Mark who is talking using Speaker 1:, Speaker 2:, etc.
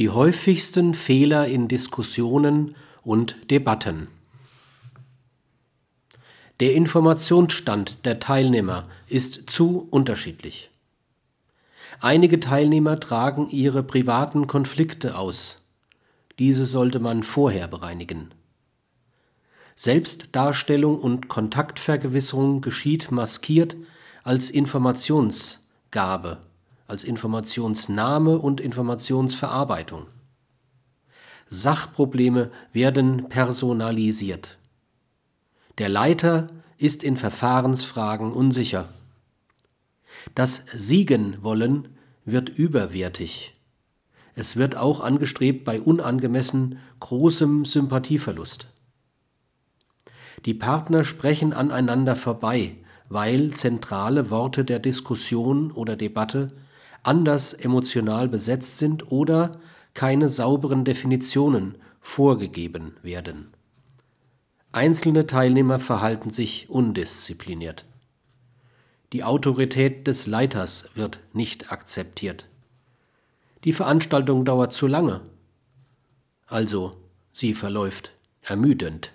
Speaker 1: Die häufigsten Fehler in Diskussionen und Debatten. Der Informationsstand der Teilnehmer ist zu unterschiedlich. Einige Teilnehmer tragen ihre privaten Konflikte aus. Diese sollte man vorher bereinigen. Selbstdarstellung und Kontaktvergewisserung geschieht maskiert als Informationsgabe als Informationsnahme und Informationsverarbeitung. Sachprobleme werden personalisiert. Der Leiter ist in Verfahrensfragen unsicher. Das Siegen wollen wird überwertig. Es wird auch angestrebt bei unangemessen großem Sympathieverlust. Die Partner sprechen aneinander vorbei, weil zentrale Worte der Diskussion oder Debatte anders emotional besetzt sind oder keine sauberen Definitionen vorgegeben werden. Einzelne Teilnehmer verhalten sich undiszipliniert. Die Autorität des Leiters wird nicht akzeptiert. Die Veranstaltung dauert zu lange, also sie verläuft ermüdend.